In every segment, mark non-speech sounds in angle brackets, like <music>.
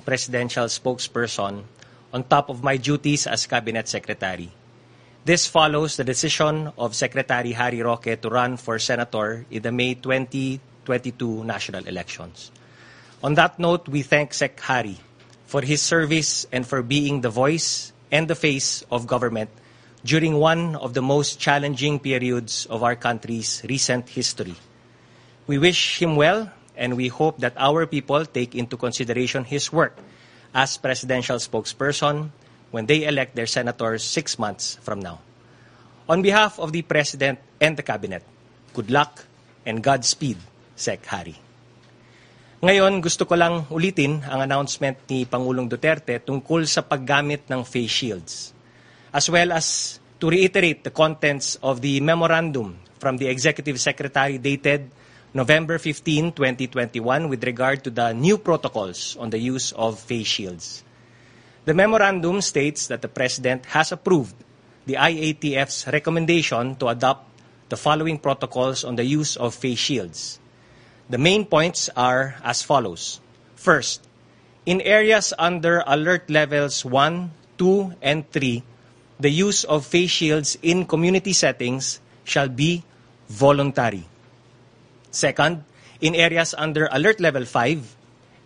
presidential spokesperson on top of my duties as cabinet secretary. This follows the decision of Secretary Harry Roque to run for senator in the May 2022 national elections. On that note, we thank Sec Harry for his service and for being the voice and the face of government during one of the most challenging periods of our country's recent history. We wish him well and we hope that our people take into consideration his work as presidential spokesperson when they elect their senators six months from now. On behalf of the President and the Cabinet, good luck and Godspeed, Sec. Harry. Ngayon, gusto ko lang ulitin ang announcement ni Pangulong Duterte tungkol sa paggamit ng face shields, as well as to reiterate the contents of the memorandum from the Executive Secretary dated November 15, 2021 with regard to the new protocols on the use of face shields. The memorandum states that the President has approved the IATF's recommendation to adopt the following protocols on the use of face shields. The main points are as follows. First, in areas under alert levels 1, 2, and 3, the use of face shields in community settings shall be voluntary. Second, in areas under alert level 5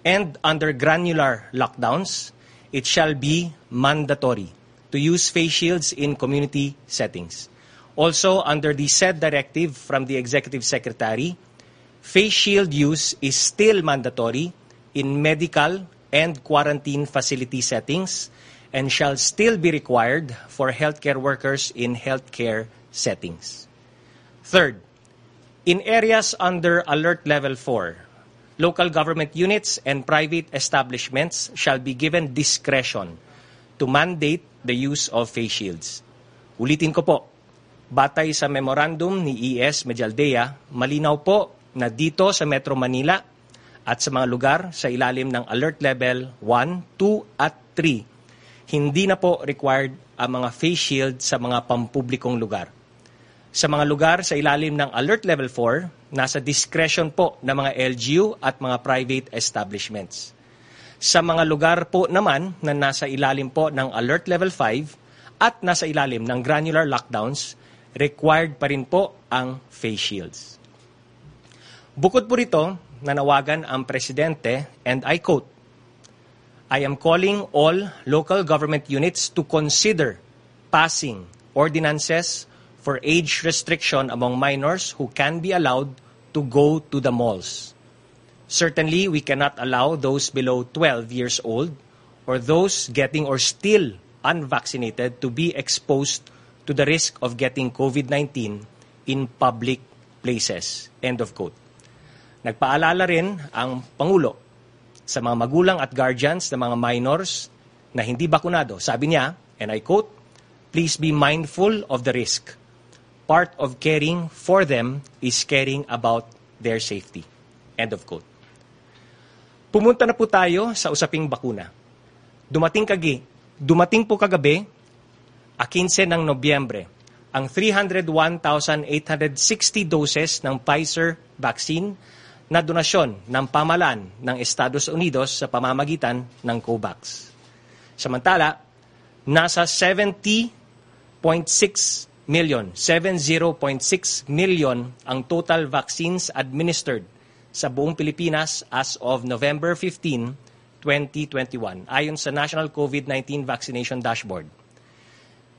and under granular lockdowns, it shall be mandatory to use face shields in community settings. Also, under the said directive from the Executive Secretary, face shield use is still mandatory in medical and quarantine facility settings and shall still be required for healthcare workers in healthcare settings. Third, in areas under Alert Level 4, local government units and private establishments shall be given discretion to mandate the use of face shields. Ulitin ko po, batay sa memorandum ni ES Medialdea, malinaw po na dito sa Metro Manila at sa mga lugar sa ilalim ng Alert Level 1, 2 at 3, hindi na po required ang mga face shield sa mga pampublikong lugar. Sa mga lugar sa ilalim ng Alert Level 4, nasa discretion po ng mga LGU at mga private establishments. Sa mga lugar po naman na nasa ilalim po ng Alert Level 5 at nasa ilalim ng granular lockdowns, required pa rin po ang face shields. Bukod po rito, nanawagan ang Presidente, and I quote, I am calling all local government units to consider passing ordinances for age restriction among minors who can be allowed to go to the malls. Certainly, we cannot allow those below 12 years old or those getting or still unvaccinated to be exposed to the risk of getting COVID-19 in public places. End of quote. Nagpaalala rin ang Pangulo sa mga magulang at guardians ng mga minors na hindi bakunado. Sabi niya, and I quote, Please be mindful of the risk. Part of caring for them is caring about their safety. End of quote. Pumunta na po tayo sa usaping bakuna. Dumating kagi, dumating po kagabi, a 15 ng Nobyembre, ang 301,860 doses ng Pfizer vaccine na donasyon ng pamalan ng Estados Unidos sa pamamagitan ng COVAX. Samantala, nasa 70.6 million, 70.6 million ang total vaccines administered sa buong Pilipinas as of November 15, 2021, ayon sa National COVID-19 Vaccination Dashboard.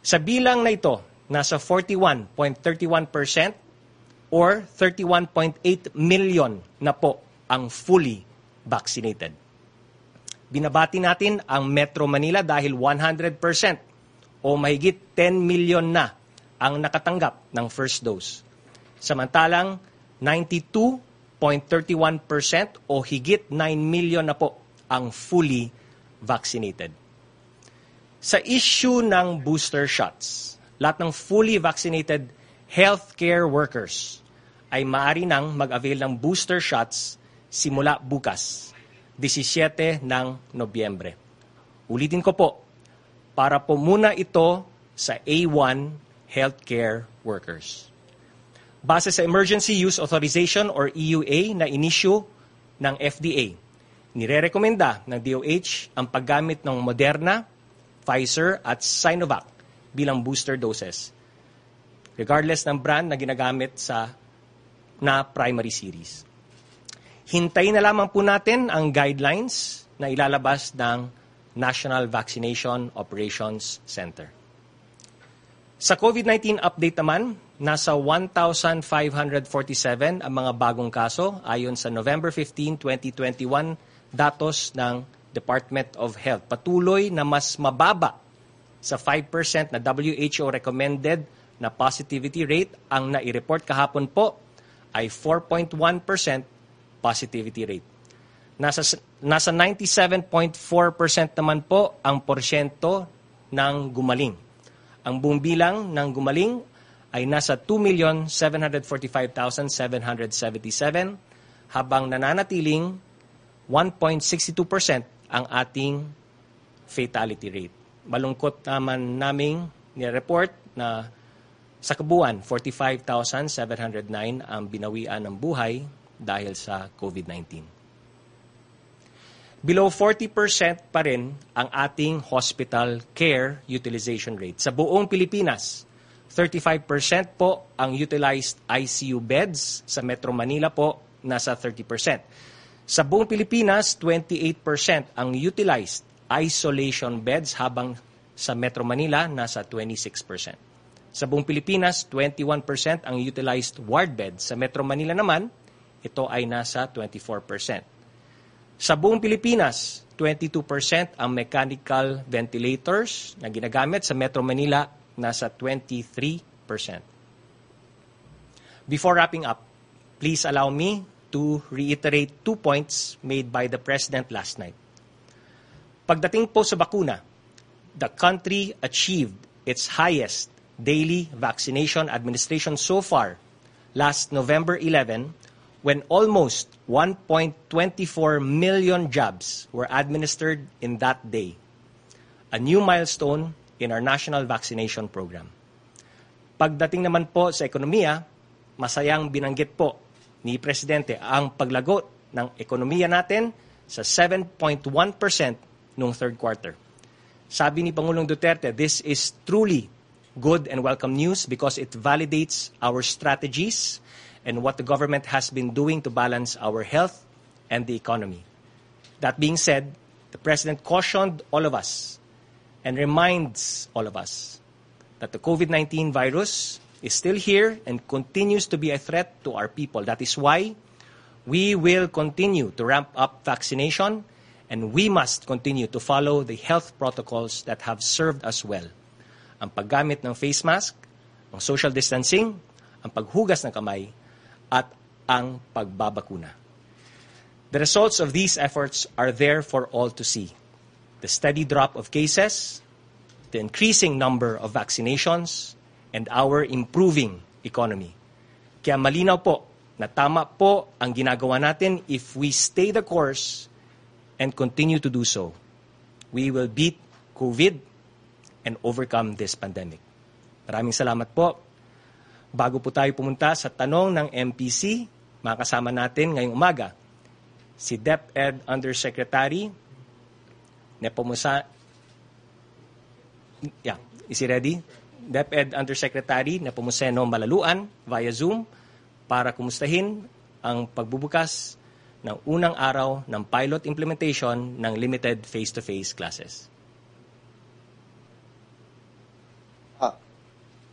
Sa bilang na ito, nasa 41.31% or 31.8 million na po ang fully vaccinated. Binabati natin ang Metro Manila dahil 100% o mahigit 10 million na ang nakatanggap ng first dose. Samantalang 92.31% o higit 9 million na po ang fully vaccinated. Sa issue ng booster shots, lahat ng fully vaccinated healthcare workers ay maaari nang mag-avail ng booster shots simula bukas, 17 ng Nobyembre. Ulitin ko po, para po muna ito sa A1 healthcare workers. Base sa Emergency Use Authorization or EUA na inisyu ng FDA, Nirerekomenda ng DOH ang paggamit ng Moderna, Pfizer at Sinovac bilang booster doses regardless ng brand na ginagamit sa na primary series. Hintayin na lamang po natin ang guidelines na ilalabas ng National Vaccination Operations Center. Sa COVID-19 update naman, nasa 1,547 ang mga bagong kaso ayon sa November 15, 2021 datos ng Department of Health. Patuloy na mas mababa sa 5% na WHO recommended na positivity rate ang nai-report kahapon po ay 4.1% positivity rate. Nasa, nasa 97.4% naman po ang porsyento ng gumaling. Ang buong bilang ng gumaling ay nasa 2,745,777 habang nananatiling 1.62% ang ating fatality rate. Malungkot naman naming ni-report na sa kabuuan, 45,709 ang binawian ng buhay dahil sa COVID-19. Below 40% pa rin ang ating hospital care utilization rate. Sa buong Pilipinas, 35% po ang utilized ICU beds. Sa Metro Manila po, nasa 30%. Sa buong Pilipinas, 28% ang utilized isolation beds habang sa Metro Manila, nasa 26%. Sa buong Pilipinas, 21% ang utilized ward beds. Sa Metro Manila naman, ito ay nasa 24%. Sa buong Pilipinas, 22% ang mechanical ventilators na ginagamit. Sa Metro Manila, nasa 23%. Before wrapping up, please allow me to reiterate two points made by the President last night. Pagdating po sa bakuna, the country achieved its highest daily vaccination administration so far last November 11 when almost 1.24 million jabs were administered in that day, a new milestone in our national vaccination program. Pagdating naman po sa ekonomiya, masayang binanggit po ni Presidente ang paglagot ng ekonomiya natin sa 7.1% noong third quarter. Sabi ni Pangulong Duterte, this is truly good and welcome news because it validates our strategies and what the government has been doing to balance our health and the economy. That being said, the President cautioned all of us and reminds all of us that the COVID 19 virus is still here and continues to be a threat to our people. That is why we will continue to ramp up vaccination and we must continue to follow the health protocols that have served us well ang paggamit ng face mask, ang social distancing, ang paghugas ng kamay, at ang pagbabakuna. The results of these efforts are there for all to see. The steady drop of cases, the increasing number of vaccinations, and our improving economy. Kaya malinaw po na tama po ang ginagawa natin if we stay the course and continue to do so. We will beat COVID and overcome this pandemic. Maraming salamat po. Bago po tayo pumunta sa tanong ng MPC, makasama natin ngayong umaga si DepEd Undersecretary Nepomusa Yeah, is he ready? DepEd Undersecretary Nepomuceno Malaluan via Zoom para kumustahin ang pagbubukas ng unang araw ng pilot implementation ng limited face-to-face classes.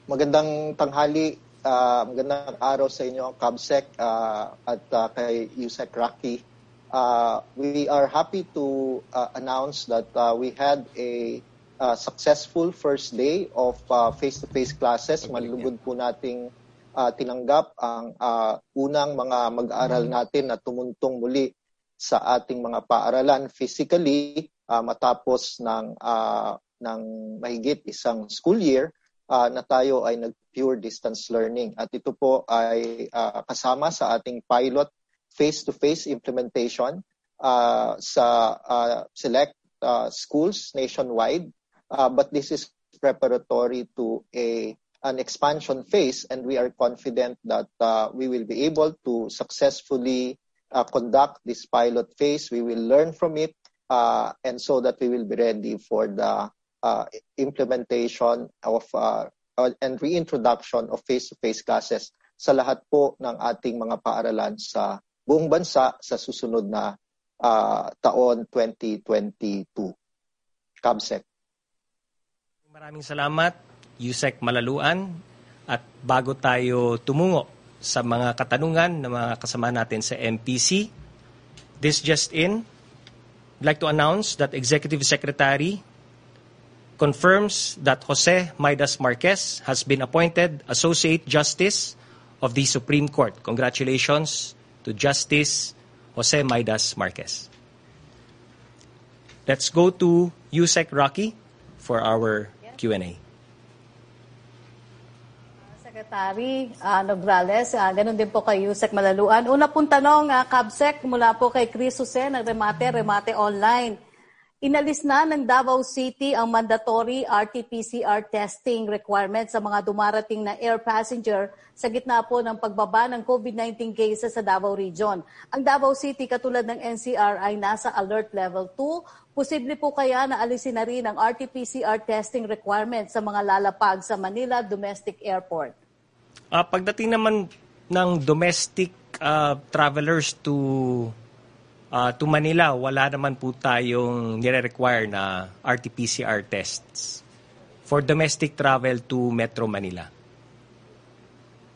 Magandang tanghali, uh, magandang araw sa inyo, Kabsec uh, at uh, kay Yusek Rocky. Uh, we are happy to uh, announce that uh, we had a uh, successful first day of uh, face-to-face classes. Malugod po nating uh, tinanggap ang uh, unang mga mag-aaral natin na tumuntong muli sa ating mga paaralan physically uh, matapos ng uh, ng mahigit isang school year uh, na tayo ay nag-pure distance learning. At ito po ay uh, kasama sa ating pilot face-to-face implementation uh, sa uh, select uh, schools nationwide. Uh, but this is preparatory to a an expansion phase and we are confident that uh, we will be able to successfully uh, conduct this pilot phase. We will learn from it, uh, and so that we will be ready for the uh, implementation of uh, and reintroduction of face-to-face classes sa lahat po ng ating mga paaralan sa buong bansa sa susunod na uh, taon 2022. CABSEC. Maraming salamat, Yusek Malaluan. At bago tayo tumungo sa mga katanungan ng mga kasama natin sa MPC, this just in, I'd like to announce that Executive Secretary confirms that Jose Maidas Marquez has been appointed Associate Justice of the Supreme Court. Congratulations to Justice Jose Maidas Marquez. Let's go to Yusek Rocky for our Q&A. Secretary uh, Nograles, uh, ganun din po kay Yusek Malaluan. Una pong tanong, uh, Kabsec, mula po kay Chris Jose ng Remate, Remate Online. Inalis na ng Davao City ang mandatory RT-PCR testing requirement sa mga dumarating na air passenger sa gitna po ng pagbaba ng COVID-19 cases sa Davao Region. Ang Davao City katulad ng NCR ay nasa alert level 2. Posible po kaya na alisin na rin ang RT-PCR testing requirement sa mga lalapag sa Manila Domestic Airport? Uh, pagdating naman ng domestic uh, travelers to uh, to Manila, wala naman po tayong nire-require na RT-PCR tests for domestic travel to Metro Manila.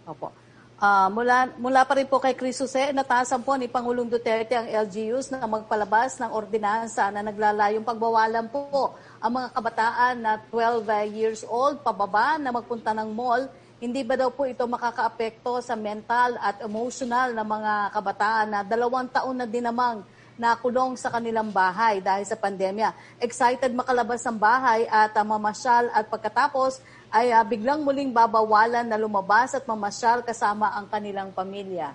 Opo. Uh, mula, mula pa rin po kay Chris Jose, nataasan po ni Pangulong Duterte ang LGUs na magpalabas ng ordinansa na naglalayong pagbawalan po ang mga kabataan na 12 years old pababa na magpunta ng mall. Hindi ba daw po ito makakaapekto sa mental at emotional na mga kabataan na dalawang taon na din namang nakulong sa kanilang bahay dahil sa pandemya. Excited makalabas ng bahay at uh, mamasyal at pagkatapos ay uh, biglang muling babawalan na lumabas at mamasyal kasama ang kanilang pamilya.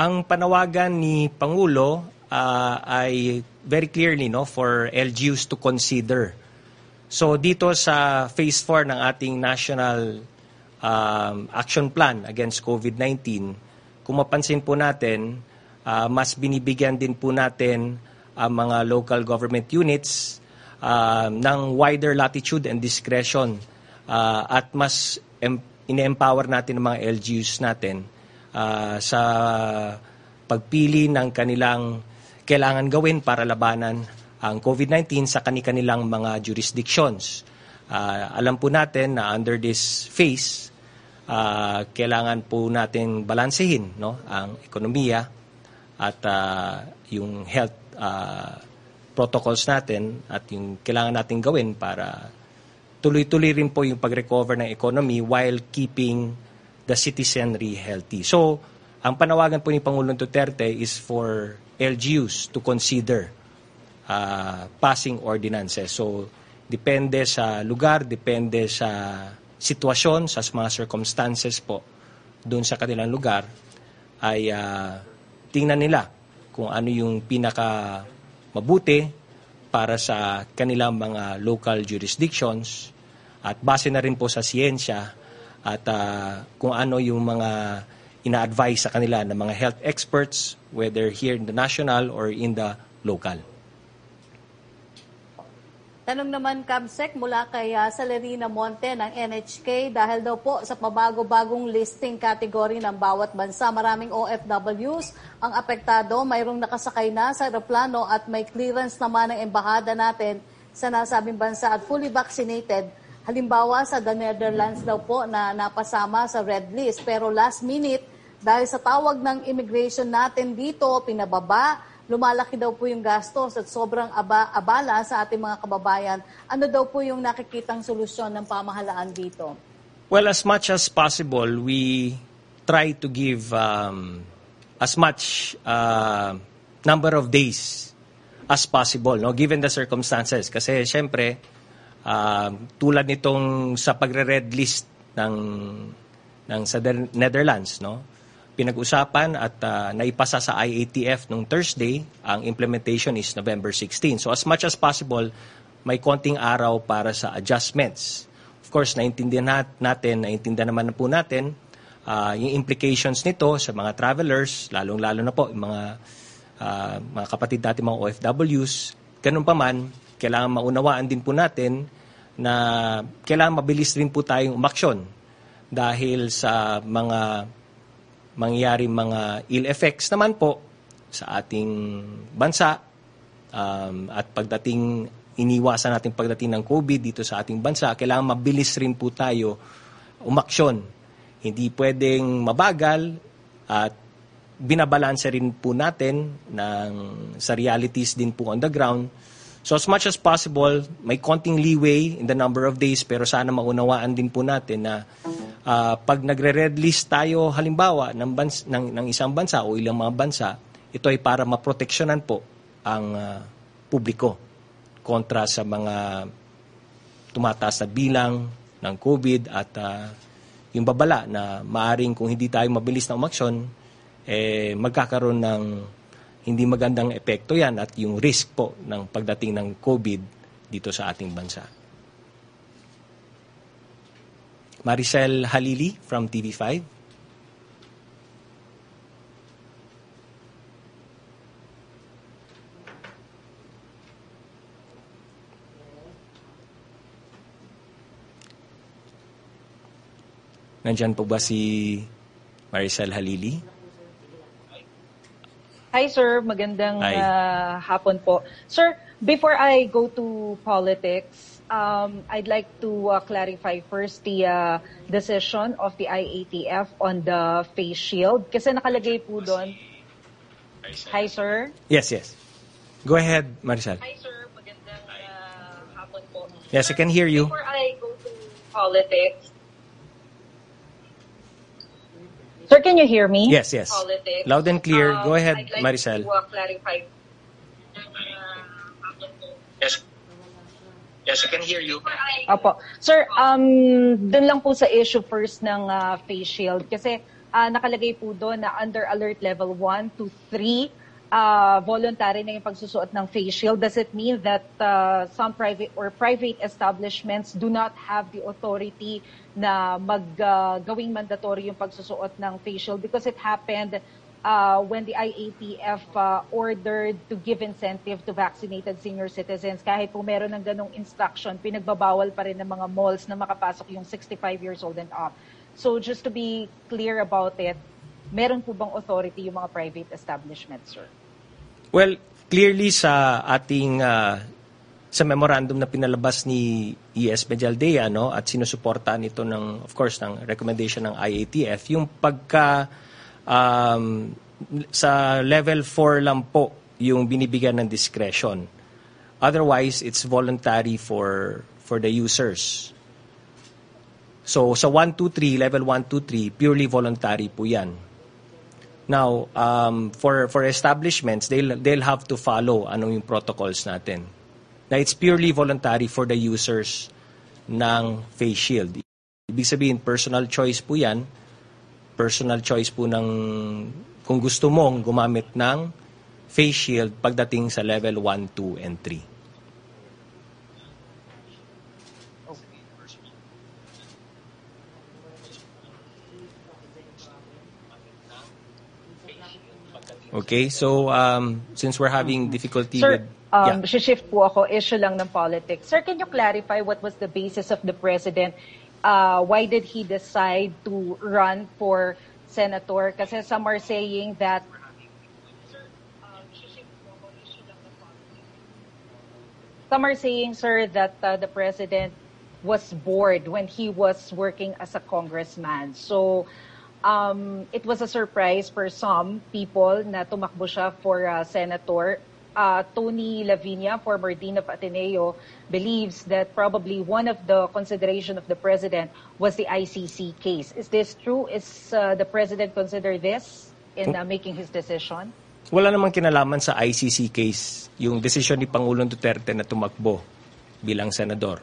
Ang panawagan ni Pangulo uh, ay very clearly no for LGUs to consider. So dito sa phase 4 ng ating national um, action plan against COVID-19, kung mapansin po natin, uh, mas binibigyan din po natin ang mga local government units uh, ng wider latitude and discretion uh, at mas em- ine-empower natin ang mga LGUs natin uh, sa pagpili ng kanilang kailangan gawin para labanan ang COVID-19 sa kanilang mga jurisdictions. Uh, alam po natin na under this phase, uh, kailangan po natin balansehin no, ang ekonomiya at uh, yung health uh, protocols natin at yung kailangan natin gawin para tuloy-tuloy rin po yung pag-recover ng economy while keeping the citizenry healthy. So, ang panawagan po ni Pangulong Duterte is for LGUs to consider uh, passing ordinances. So, depende sa lugar, depende sa sitwasyon, sa mga circumstances po doon sa kanilang lugar, ay uh, tingnan nila kung ano yung pinaka mabuti para sa kanilang mga local jurisdictions at base na rin po sa siyensya at uh, kung ano yung mga ina-advise sa kanila ng mga health experts whether here in the national or in the local. Tanong naman, Kamsek, mula kay uh, Salerina Monte ng NHK dahil daw po sa pabago-bagong listing category ng bawat bansa, maraming OFWs ang apektado. Mayroong nakasakay na sa aeroplano at may clearance naman ng embahada natin sa nasabing bansa at fully vaccinated. Halimbawa sa the Netherlands daw po na napasama sa red list. Pero last minute, dahil sa tawag ng immigration natin dito, pinababa lumalaki daw po yung gastos at sobrang aba, abala sa ating mga kababayan. Ano daw po yung nakikitang solusyon ng pamahalaan dito? Well, as much as possible, we try to give um, as much uh, number of days as possible, no? given the circumstances. Kasi syempre, uh, tulad nitong sa pagre-red list ng, ng sa Netherlands, no? Pinag-usapan at uh, naipasa sa IATF nung Thursday, ang implementation is November 16. So as much as possible, may konting araw para sa adjustments. Of course, naintindihan natin, naintindihan naman na po natin uh, yung implications nito sa mga travelers, lalong-lalo na po yung mga ah, mga kapatid natin mga OFWs. Ganun pa man, kailangan maunawaan din po natin na kailangan mabilis rin po tayong umaksyon dahil sa mga mangyayari mga ill effects naman po sa ating bansa um, at pagdating iniwasan natin pagdating ng COVID dito sa ating bansa, kailangan mabilis rin po tayo umaksyon. Hindi pwedeng mabagal at binabalanse rin po natin ng, sa realities din po on the ground. So as much as possible, may konting leeway in the number of days pero sana maunawaan din po natin na uh, pag nagre-red list tayo halimbawa ng, bans- ng, ng isang bansa o ilang mga bansa, ito ay para maproteksyonan po ang uh, publiko kontra sa mga tumataas na bilang ng COVID at uh, yung babala na maaring kung hindi tayo mabilis na umaksyon, eh, magkakaroon ng hindi magandang epekto yan at yung risk po ng pagdating ng COVID dito sa ating bansa. Maricel Halili from TV5. Nandyan po ba si Maricel Halili? Hi sir, magandang Hi. uh, hapon po. Sir, before I go to politics, um, I'd like to uh, clarify first the uh, decision of the IATF on the face shield. Kasi nakalagay po doon. Hi sir. Yes, yes. Go ahead, Maricel. Hi sir, magandang uh, hapon po. Yes, I can hear you. Before I go to politics, Sir, can you hear me? Yes, yes. Politics. Loud and clear. Um, Go ahead, I'd like Maricel. To, uh, clarify. Yes. Yes, I can hear you. Opo. Sir, um, dun lang po sa issue first ng uh, face shield. Kasi uh, nakalagay po doon na under alert level 1 to 3, uh, voluntary na yung pagsusuot ng face shield. Does it mean that uh, some private or private establishments do not have the authority na mag uh, mandatory yung pagsusuot ng face shield? Because it happened uh, when the IATF uh, ordered to give incentive to vaccinated senior citizens, kahit po meron ng ganong instruction, pinagbabawal pa rin ng mga malls na makapasok yung 65 years old and up. So just to be clear about it, meron po bang authority yung mga private establishments, sir? Well, clearly sa ating uh, sa memorandum na pinalabas ni ES Medialdea no at sinusuportahan ito ng of course ng recommendation ng IATF yung pagka um, sa level 4 lang po yung binibigyan ng discretion. Otherwise, it's voluntary for for the users. So sa 1 2 3 level 1 2 3 purely voluntary po 'yan. Now, um, for for establishments, they'll they'll have to follow ano yung protocols natin. Na it's purely voluntary for the users ng face shield. Ibig sabihin, personal choice po yan. Personal choice po ng kung gusto mong gumamit ng face shield pagdating sa level 1, 2, and 3. Okay, so um, since we're having difficulty Sir, with... um, Yeah. shift po ako, issue lang ng politics. Sir, can you clarify what was the basis of the president? Uh, why did he decide to run for senator? Kasi some are saying that Some are saying, sir, that uh, the president was bored when he was working as a congressman. So, um, it was a surprise for some people na tumakbo siya for uh, senator. Uh, Tony Lavinia, former dean of Ateneo, believes that probably one of the consideration of the president was the ICC case. Is this true? Is uh, the president consider this in uh, making his decision? Wala namang kinalaman sa ICC case yung desisyon ni Pangulong Duterte na tumakbo bilang senador.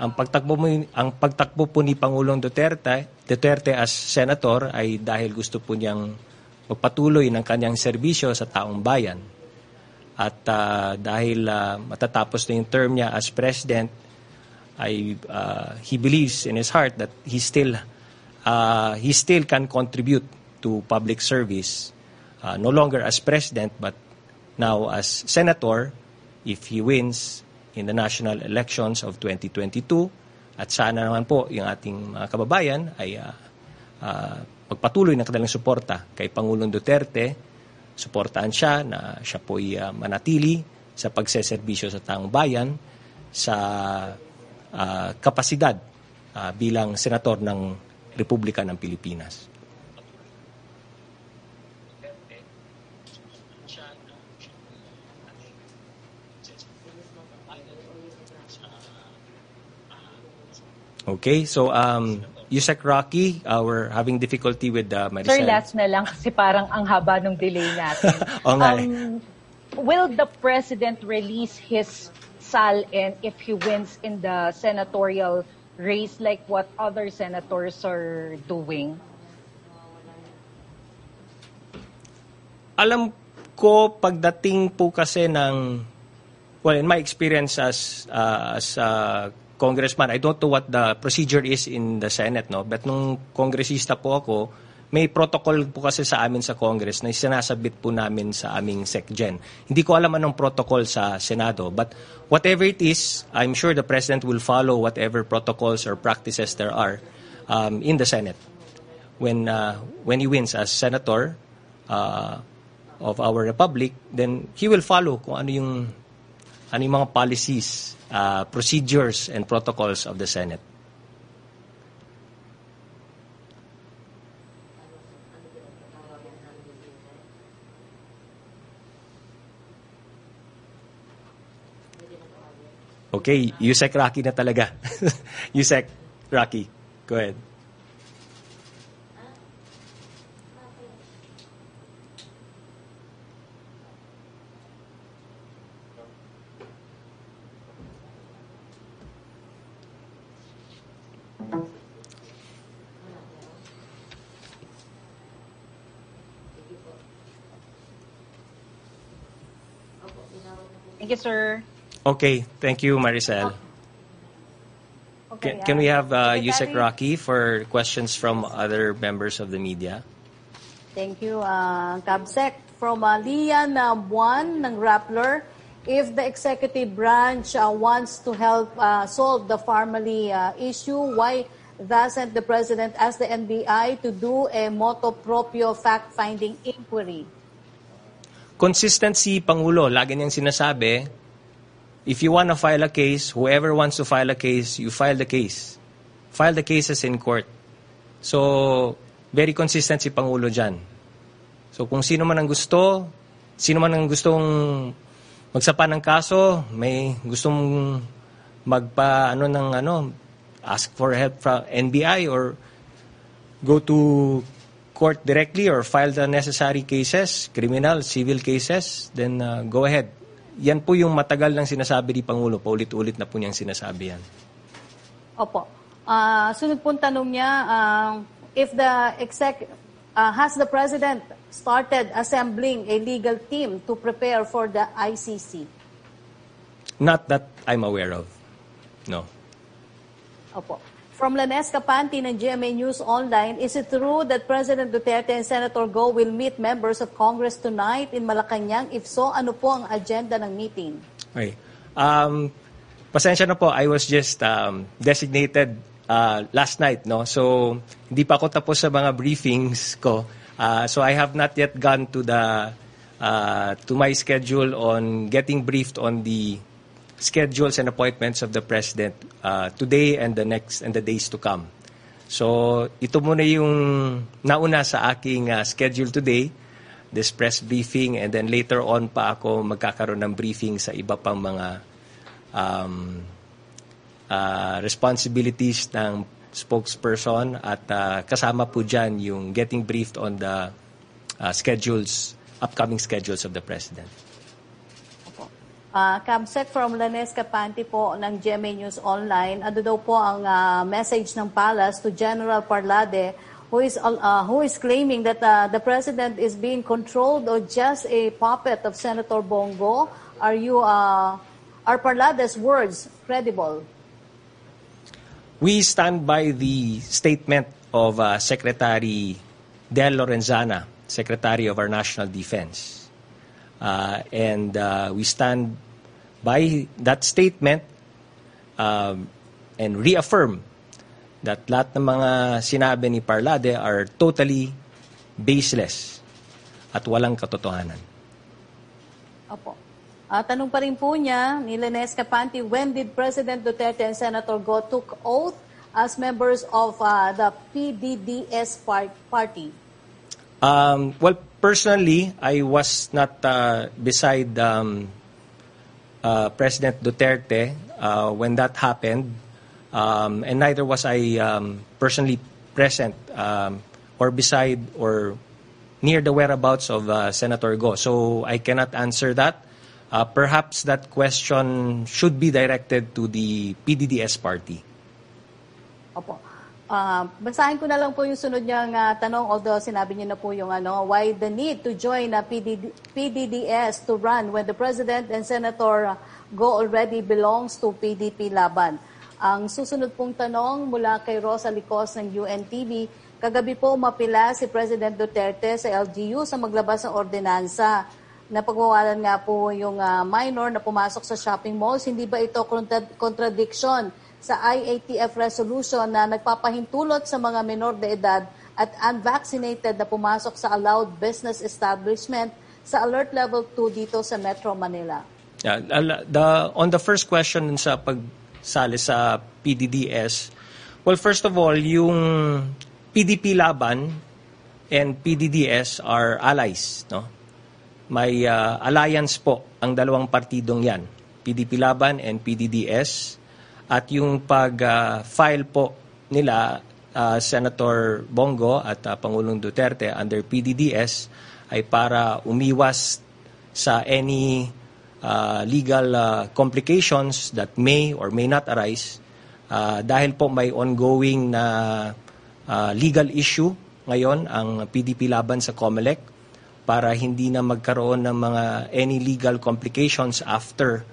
Ang pagtakbo mo ang pagtakbo po ni Pangulong Duterte, Duterte as senator ay dahil gusto po niyang magpatuloy ng kanyang serbisyo sa taong bayan. At ah, dahil ah, matatapos na yung term niya as president, ay ah, he believes in his heart that he still uh, he still can contribute to public service uh, no longer as president but Now, as senator, if he wins in the national elections of 2022, at sana naman po yung ating mga kababayan ay uh, uh, magpatuloy ng kanilang suporta kay Pangulong Duterte, suportahan siya na siya po ay uh, manatili sa pagseserbisyo sa taong bayan sa uh, kapasidad uh, bilang senator ng Republika ng Pilipinas. Okay, so um, Yusek Rocky, uh, we're having difficulty with uh, Maricel. Sir, last na lang kasi parang ang haba ng delay natin. <laughs> Nga eh. um, will the President release his SALN if he wins in the senatorial race like what other senators are doing? Alam ko pagdating po kasi ng well in my experience as uh, as uh, congressman I don't know what the procedure is in the Senate no but nung kongresista po ako may protocol po kasi sa amin sa Congress na sinasabit po namin sa aming SecGen. Hindi ko alam anong protocol sa Senado, but whatever it is, I'm sure the President will follow whatever protocols or practices there are um, in the Senate. When, uh, when he wins as Senator uh, of our Republic, then he will follow kung ano yung, ano yung mga policies, uh, procedures, and protocols of the Senate. Okay, Yusek Rocky na talaga. <laughs> Yusek Rocky, go ahead. Thank you, sir. Okay, thank you, Maricel. Okay, Can, can we have uh, Yusek? Rocky for questions from other members of the media? Thank you, uh, Kabsec. From uh, Lian uh, Buan ng Rappler, if the executive branch uh, wants to help uh, solve the family uh, issue, why doesn't the President ask the NBI to do a motu proprio fact-finding inquiry? Consistency, Pangulo, lagi niyang sinasabi, if you want to file a case, whoever wants to file a case, you file the case. File the cases in court. So, very consistent si Pangulo dyan. So, kung sino man ang gusto, sino man ang gustong magsapa ng kaso, may gustong magpa, ano ng, ano, ask for help from NBI or go to court directly or file the necessary cases, criminal, civil cases, then uh, go ahead. Yan po yung matagal ng sinasabi ni Pangulo. Paulit-ulit na po niyang sinasabi yan. Opo. Ah, sunod pong tanong niya, ah, if the exec, ah, has the President started assembling a legal team to prepare for the ICC? Not that I'm aware of. No. Opo. From Lanes Capanti ng GMA News Online, is it true that President Duterte and Senator Go will meet members of Congress tonight in Malacanang? If so, ano po ang agenda ng meeting? Okay. Um, pasensya na po, I was just um, designated uh, last night, no? So, hindi pa ako tapos sa mga briefings ko. Uh, so, I have not yet gone to the uh, to my schedule on getting briefed on the schedules and appointments of the president uh, today and the next and the days to come. So, ito muna yung nauna sa aking uh, schedule today, this press briefing, and then later on pa ako magkakaroon ng briefing sa iba pang mga um, uh, responsibilities ng spokesperson at uh, kasama po dyan yung getting briefed on the uh, schedules, upcoming schedules of the president. Uh, Kamsek from Lanes Capanti po ng GMA News Online. Ano daw po ang ah, message ng Palace to General Parlade who is uh, who is claiming that uh, the president is being controlled or just a puppet of Senator Bongo? Are you uh, are Parlade's words credible? We stand by the statement of uh, Secretary Del Lorenzana, Secretary of our National Defense. Uh, and uh, we stand by that statement um, and reaffirm that lahat ng mga sinabi ni Parlade are totally baseless at walang katotohanan. Opo. Ah, tanong pa rin po niya ni Lenes Capanti, when did President Duterte and Senator Go took oath as members of ah, the PDDS par- party? Um, well, personally, I was not uh, beside um, uh, President Duterte uh, when that happened, um, and neither was I um, personally present um, or beside or near the whereabouts of uh, Senator Go. So I cannot answer that. Uh, perhaps that question should be directed to the PDDS party. Opo. Ah, basahin ko na lang po yung sunod niyang ah, tanong, although sinabi niyo na po yung ano, why the need to join a PDD, PDDS to run when the President and Senator Go already belongs to PDP Laban? Ang susunod pong tanong mula kay Rosa Licos ng UNTV, kagabi po mapila si President Duterte sa LGU sa maglabas ng ordinansa. Napagwawalan nga po yung ah, minor na pumasok sa shopping malls. Hindi ba ito contradiction sa IATF resolution na nagpapahintulot sa mga menor de edad at unvaccinated na pumasok sa allowed business establishment sa alert level 2 dito sa Metro Manila. Yeah, the, on the first question sa pagsali sa PDDS, well, first of all, yung PDP Laban and PDDS are allies. No? May uh, alliance po ang dalawang partidong yan, PDP Laban and PDDS. At yung pag-file po nila, uh, Senator Bongo at uh, Pangulong Duterte under PDDS ay para umiwas sa any uh, legal uh, complications that may or may not arise uh, dahil po may ongoing na uh, legal issue ngayon ang PDP laban sa COMELEC para hindi na magkaroon ng mga any legal complications after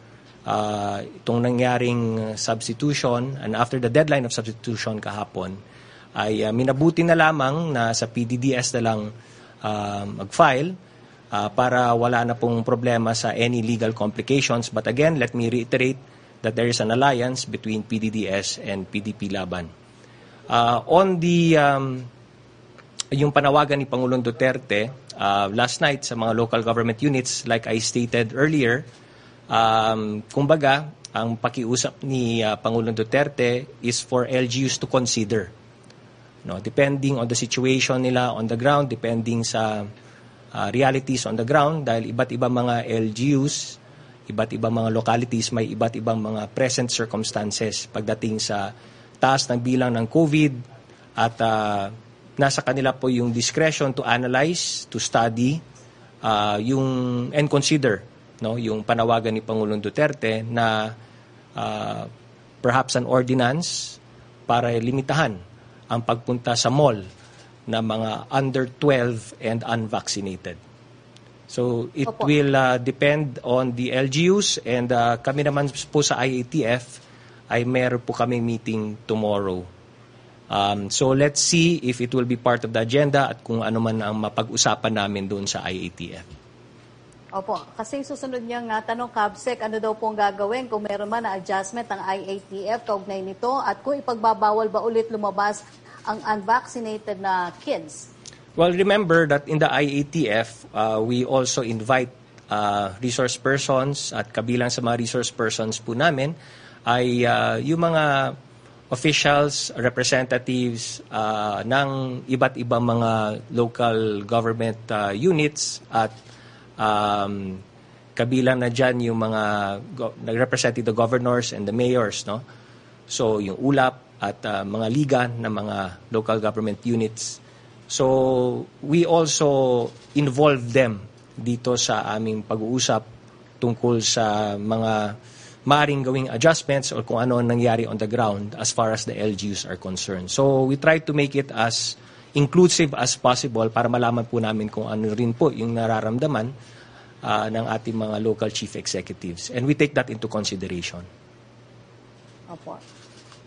uh, itong nangyaring substitution and after the deadline of substitution kahapon ay uh, minabuti na lamang na sa PDDS na lang uh, mag-file uh, para wala na pong problema sa any legal complications. But again, let me reiterate that there is an alliance between PDDS and PDP Laban. Uh, on the um, yung panawagan ni Pangulong Duterte uh, last night sa mga local government units, like I stated earlier, um, kumbaga, ang pakiusap ni uh, Pangulong Duterte is for LGUs to consider. No, depending on the situation nila on the ground, depending sa uh, realities on the ground, dahil iba't ibang mga LGUs, iba't ibang mga localities, may iba't ibang mga present circumstances pagdating sa taas ng bilang ng COVID at uh, nasa kanila po yung discretion to analyze, to study, uh, yung and consider no yung panawagan ni Pangulong Duterte na uh, perhaps an ordinance para limitahan ang pagpunta sa mall na mga under 12 and unvaccinated. So it Opo. will uh, depend on the LGUs and uh, kami naman po sa IATF ay meron po kami meeting tomorrow. Um, so let's see if it will be part of the agenda at kung ano man ang mapag-usapan namin doon sa IATF. Opo, kasi susunod niyang uh, tanong, Kabsek, ano daw pong gagawin kung meron man na adjustment ng IATF kaugnay nito at kung ipagbabawal ba ulit lumabas ang unvaccinated na kids? Well, remember that in the IATF, uh, we also invite uh, resource persons at kabilang sa mga resource persons po namin ay uh, yung mga officials, representatives uh, ng iba't ibang mga local government uh, units at um, kabilang na dyan yung mga go- nag-representing the governors and the mayors, no? So, yung ULAP at uh, mga liga ng mga local government units. So, we also involve them dito sa aming pag-uusap tungkol sa mga maaring gawing adjustments or kung ano ang nangyari on the ground as far as the LGUs are concerned. So, we try to make it as inclusive as possible para malaman po namin kung ano rin po yung nararamdaman uh, ng ating mga local chief executives. And we take that into consideration. Opo.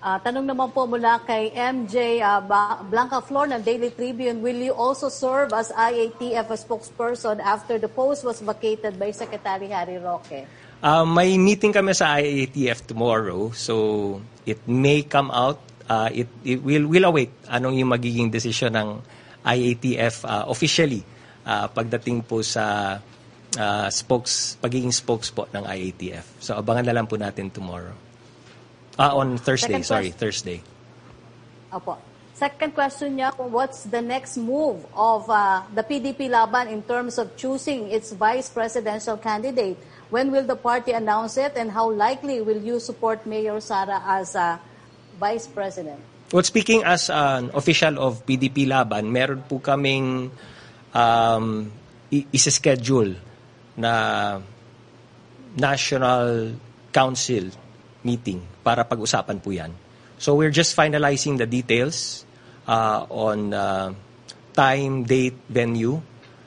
Ah, tanong naman po mula kay MJ ah, Ba- Blanca Flor ng Daily Tribune, will you also serve as IATF spokesperson after the post was vacated by Secretary Harry Roque? Uh, may meeting kami sa IATF tomorrow, so it may come out. Uh, it, it will will await anong yung magiging desisyon ng IATF uh, officially uh, pagdating po sa uh, spokes pagiging spokes po ng IATF. So abangan na lang po natin tomorrow. Ah, on Thursday, Second sorry, question. Thursday. Opo. Second question niya, what's the next move of ah, the PDP Laban in terms of choosing its vice presidential candidate? When will the party announce it and how likely will you support Mayor Sara as ah, vice president? Well, speaking as an official of PDP Laban, meron po kaming um, isa-schedule na National Council meeting para pag-usapan po yan. So we're just finalizing the details uh, on uh, time, date, venue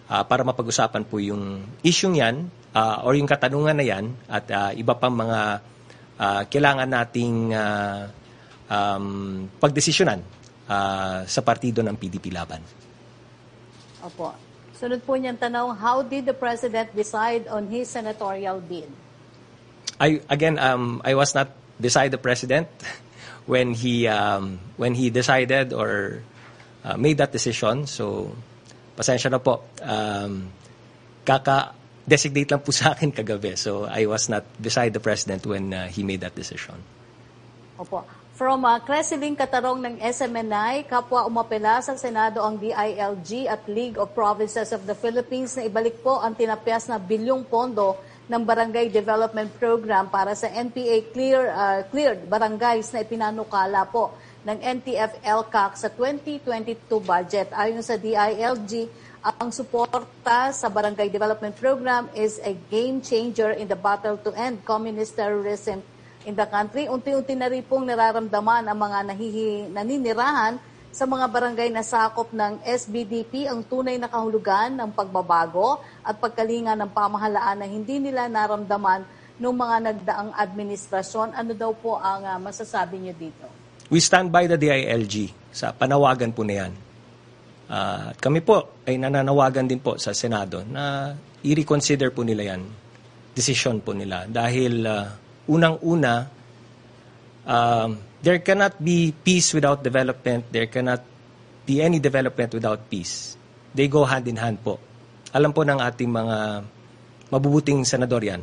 uh, para mapag-usapan po yung issue yan uh, or yung katanungan na yan at uh, iba pang mga uh, kailangan nating uh, um, pagdesisyonan uh, sa partido ng PDP Laban. Opo. Sunod po niyang tanong, how did the president decide on his senatorial bid? I again um I was not beside the president <laughs> when he um when he decided or uh, made that decision so pasensya na po um kaka designate lang po sa akin kagabi so I was not beside the president when uh, he made that decision Opo. From uh, Creseling Katarong ng SMNI, kapwa umapela sa Senado ang DILG at League of Provinces of the Philippines na ibalik po ang tinapyas na bilyong pondo ng Barangay Development Program para sa NPA clear, uh, cleared barangays na ipinanukala po ng NTF-LCAC sa 2022 budget. Ayon sa DILG, ang suporta sa Barangay Development Program is a game changer in the battle to end communist terrorism in the country. Unti-unti na rin pong nararamdaman ang mga nahihi, naninirahan sa mga barangay na sakop ng SBDP ang tunay na kahulugan ng pagbabago at pagkalinga ng pamahalaan na hindi nila naramdaman noong mga nagdaang administrasyon. Ano daw po ang ah, masasabi niyo dito? we stand by the DILG sa panawagan po na yan at kami po ay nananawagan din po sa Senado na i-reconsider po nila yan decision po nila dahil ah, unang-una um, there cannot be peace without development. There cannot be any development without peace. They go hand in hand po. Alam po ng ating mga mabubuting senador yan.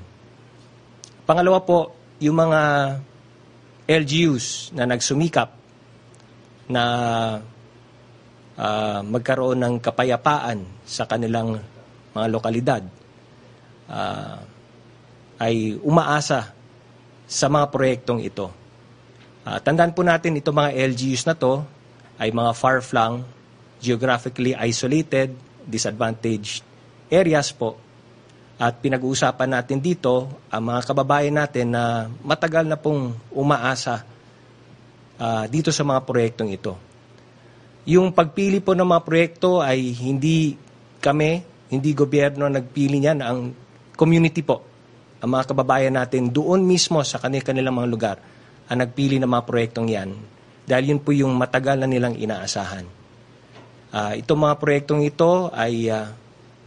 Pangalawa po yung mga LGUs na nagsumikap na ah, magkaroon ng kapayapaan sa kanilang mga lokalidad ah, ay umaasa sa mga proyektong ito. Ah, tandaan po natin itong mga LGUs na to ay mga far-flung, geographically isolated, disadvantaged areas po. At pinag-uusapan natin dito ang mga kababayan natin na matagal na pong umaasa ah, dito sa mga proyektong ito. Yung pagpili po ng mga proyekto ay hindi kami, hindi gobyerno nagpili niyan, ang community po, ang mga kababayan natin doon mismo sa kanilang mga lugar ang nagpili ng mga proyektong yan dahil yun po yung matagal na nilang inaasahan. Ah, itong mga proyektong ito ay ah,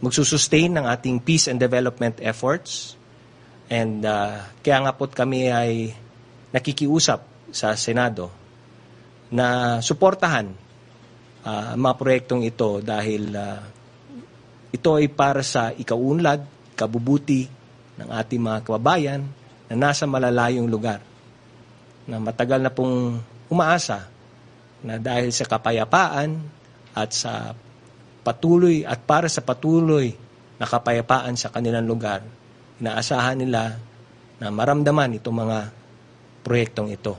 magsusustain ng ating peace and development efforts and ah, kaya nga po kami ay nakikiusap sa Senado na suportahan ah, ang mga proyektong ito dahil ah, ito ay para sa ikaunlad, kabubuti ng ating mga kababayan na nasa malalayong lugar na matagal na pong umaasa na dahil sa kapayapaan at sa patuloy at para sa patuloy na kapayapaan sa kanilang lugar, inaasahan nila na maramdaman itong mga proyektong ito.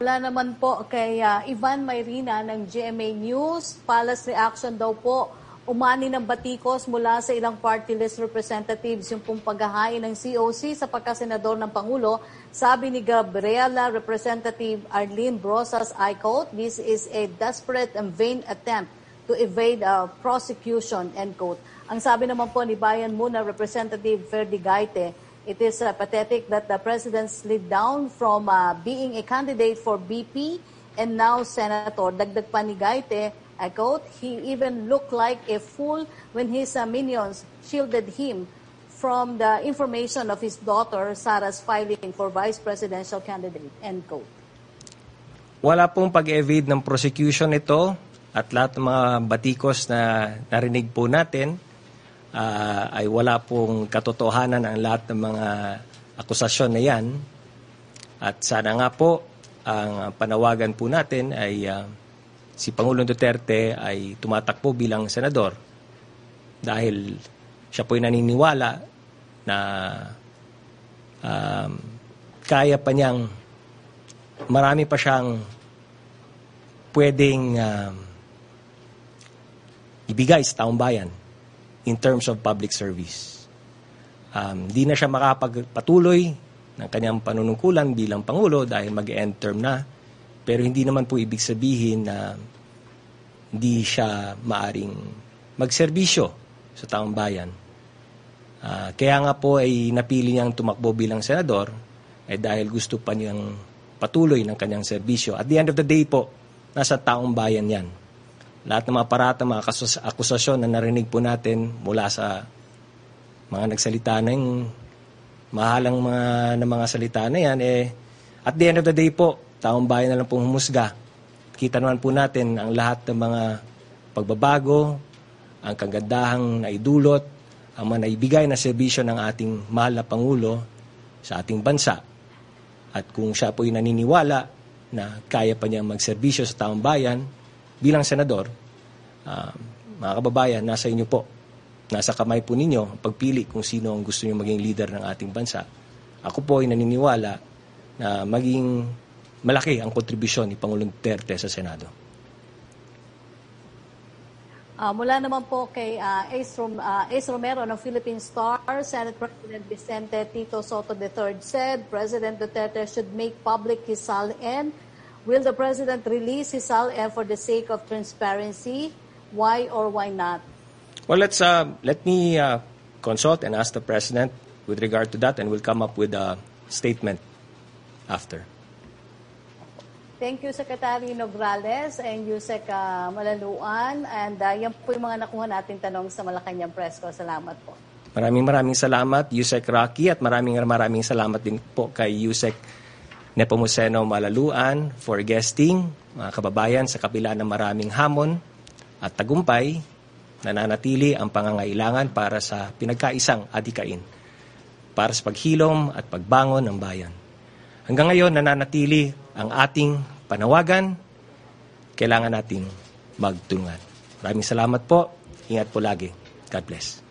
Wala naman po kay ah, Ivan Mayrina ng GMA News. Palace reaction daw po. Umani ng batikos mula sa ilang party list representatives yung pong paghahain ng COC sa pagkasenador ng Pangulo. Sabi ni Gabriela Representative Arlene Brosas, I quote, this is a desperate and vain attempt to evade uh, prosecution, end quote. Ang sabi naman po ni Bayan Muna Representative Ferdi Gaite, It is uh, pathetic that the president slid down from uh, being a candidate for BP and now senator. Dagdag pa ni Gaite, I quote, he even looked like a fool when his uh, minions shielded him from the information of his daughter Sarah's filing for vice presidential candidate, end quote. Wala pong pag-evade ng prosecution ito at lahat ng mga batikos na narinig po natin ah, ay wala pong katotohanan ang lahat ng mga akusasyon na yan. At sana nga po, ang panawagan po natin ay ah, si Pangulong Duterte ay tumatakbo bilang senador dahil siya po'y naniniwala na um, kaya pa niyang marami pa siyang pwedeng um, ibigay sa taong bayan in terms of public service. Um, di na siya makapagpatuloy ng kanyang panunungkulan bilang Pangulo dahil mag-end term na. Pero hindi naman po ibig sabihin na hindi siya maaring magserbisyo sa taong bayan. Ah, kaya nga po ay napili niyang tumakbo bilang senador ay dahil gusto pa niyang patuloy ng kanyang serbisyo. At the end of the day po, nasa taong bayan yan. Lahat ng mga parata, mga kasus- akusasyon na narinig po natin mula sa mga nagsalita na yung mahalang mga, na mga salita na yan, eh, at the end of the day po, taong bayan na lang pong humusga. Kita naman po natin ang lahat ng mga pagbabago, ang kagandahang naidulot, ang mga naibigay na serbisyo ng ating mahal na Pangulo sa ating bansa. At kung siya po'y naniniwala na kaya pa niyang magserbisyo sa taong bayan bilang senador, ah, mga kababayan, nasa inyo po. Nasa kamay po ninyo ang pagpili kung sino ang gusto niyo maging leader ng ating bansa. Ako po ay naniniwala na maging malaki ang kontribusyon ni Pangulong Duterte sa Senado. Ah, mula naman po kay ah, Ace, Rom- ah, Ace Romero ng Philippine Star, Senate President Vicente Tito Soto III said President Duterte should make public his SALN. Will the President release his SALN for the sake of transparency? Why or why not? Well, let's uh, let me uh, consult and ask the president with regard to that, and we'll come up with a statement after. Thank you, Secretary Nograles and Yusek ah, Malaluan. And ah, yan po yung mga nakuha nating tanong sa Malacanang Press ko. Salamat po. Maraming maraming salamat, Yusek Rocky, at maraming maraming salamat din po kay Yusek Nepomuceno Malaluan for guesting, mga kababayan, sa kabila ng maraming hamon at tagumpay, nananatili ang pangangailangan para sa pinagkaisang adikain, para sa paghilom at pagbangon ng bayan. Hanggang ngayon, nananatili ang ating panawagan, kailangan nating magtulungan. Maraming salamat po. Ingat po lagi. God bless.